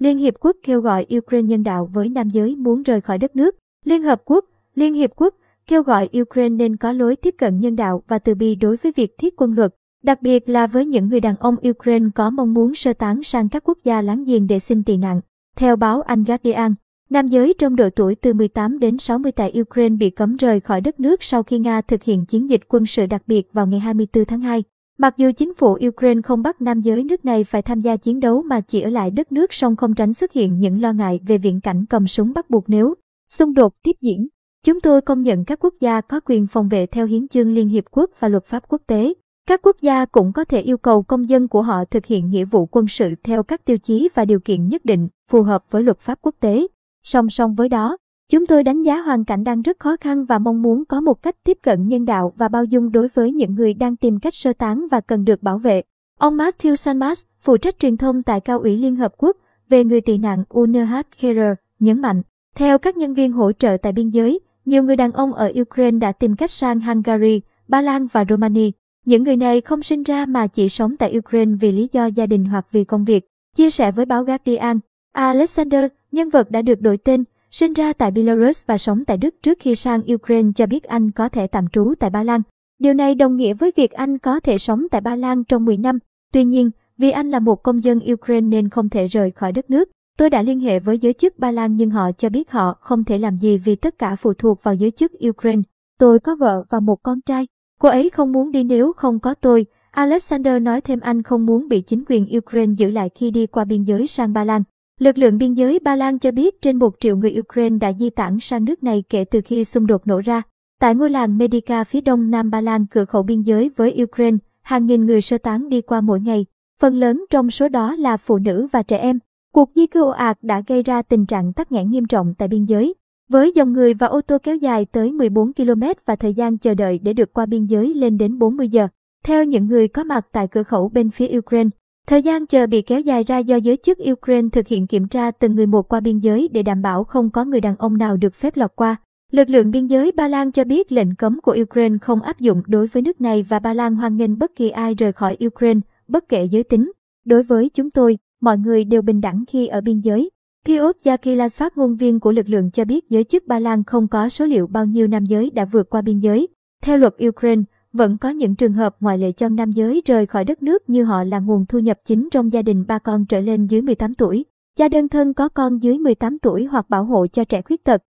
Liên Hiệp Quốc kêu gọi Ukraine nhân đạo với nam giới muốn rời khỏi đất nước. Liên Hợp Quốc, Liên Hiệp Quốc kêu gọi Ukraine nên có lối tiếp cận nhân đạo và từ bi đối với việc thiết quân luật, đặc biệt là với những người đàn ông Ukraine có mong muốn sơ tán sang các quốc gia láng giềng để xin tị nạn. Theo báo Anh Guardian, nam giới trong độ tuổi từ 18 đến 60 tại Ukraine bị cấm rời khỏi đất nước sau khi Nga thực hiện chiến dịch quân sự đặc biệt vào ngày 24 tháng 2. Mặc dù chính phủ Ukraine không bắt nam giới nước này phải tham gia chiến đấu mà chỉ ở lại đất nước song không tránh xuất hiện những lo ngại về viễn cảnh cầm súng bắt buộc nếu xung đột tiếp diễn. Chúng tôi công nhận các quốc gia có quyền phòng vệ theo hiến chương Liên Hiệp Quốc và luật pháp quốc tế. Các quốc gia cũng có thể yêu cầu công dân của họ thực hiện nghĩa vụ quân sự theo các tiêu chí và điều kiện nhất định, phù hợp với luật pháp quốc tế. Song song với đó, chúng tôi đánh giá hoàn cảnh đang rất khó khăn và mong muốn có một cách tiếp cận nhân đạo và bao dung đối với những người đang tìm cách sơ tán và cần được bảo vệ. Ông Matthew Sanmas, phụ trách truyền thông tại Cao ủy Liên Hợp Quốc về người tị nạn UNHCR, nhấn mạnh, theo các nhân viên hỗ trợ tại biên giới, nhiều người đàn ông ở Ukraine đã tìm cách sang Hungary, Ba Lan và Romania. Những người này không sinh ra mà chỉ sống tại Ukraine vì lý do gia đình hoặc vì công việc. Chia sẻ với báo Guardian, Alexander, nhân vật đã được đổi tên, sinh ra tại Belarus và sống tại Đức trước khi sang Ukraine cho biết anh có thể tạm trú tại Ba Lan. Điều này đồng nghĩa với việc anh có thể sống tại Ba Lan trong 10 năm. Tuy nhiên, vì anh là một công dân Ukraine nên không thể rời khỏi đất nước. Tôi đã liên hệ với giới chức Ba Lan nhưng họ cho biết họ không thể làm gì vì tất cả phụ thuộc vào giới chức Ukraine. Tôi có vợ và một con trai. Cô ấy không muốn đi nếu không có tôi. Alexander nói thêm anh không muốn bị chính quyền Ukraine giữ lại khi đi qua biên giới sang Ba Lan. Lực lượng biên giới Ba Lan cho biết trên 1 triệu người Ukraine đã di tản sang nước này kể từ khi xung đột nổ ra. Tại ngôi làng Medica phía đông Nam Ba Lan cửa khẩu biên giới với Ukraine, hàng nghìn người sơ tán đi qua mỗi ngày. Phần lớn trong số đó là phụ nữ và trẻ em. Cuộc di cư ồ ạt đã gây ra tình trạng tắc nghẽn nghiêm trọng tại biên giới. Với dòng người và ô tô kéo dài tới 14 km và thời gian chờ đợi để được qua biên giới lên đến 40 giờ. Theo những người có mặt tại cửa khẩu bên phía Ukraine, thời gian chờ bị kéo dài ra do giới chức Ukraine thực hiện kiểm tra từng người một qua biên giới để đảm bảo không có người đàn ông nào được phép lọt qua. Lực lượng biên giới Ba Lan cho biết lệnh cấm của Ukraine không áp dụng đối với nước này và Ba Lan hoan nghênh bất kỳ ai rời khỏi Ukraine, bất kể giới tính. Đối với chúng tôi, mọi người đều bình đẳng khi ở biên giới. Piotr Yakilas phát ngôn viên của lực lượng cho biết giới chức Ba Lan không có số liệu bao nhiêu nam giới đã vượt qua biên giới. Theo luật Ukraine, vẫn có những trường hợp ngoại lệ cho nam giới rời khỏi đất nước như họ là nguồn thu nhập chính trong gia đình ba con trở lên dưới 18 tuổi, cha đơn thân có con dưới 18 tuổi hoặc bảo hộ cho trẻ khuyết tật.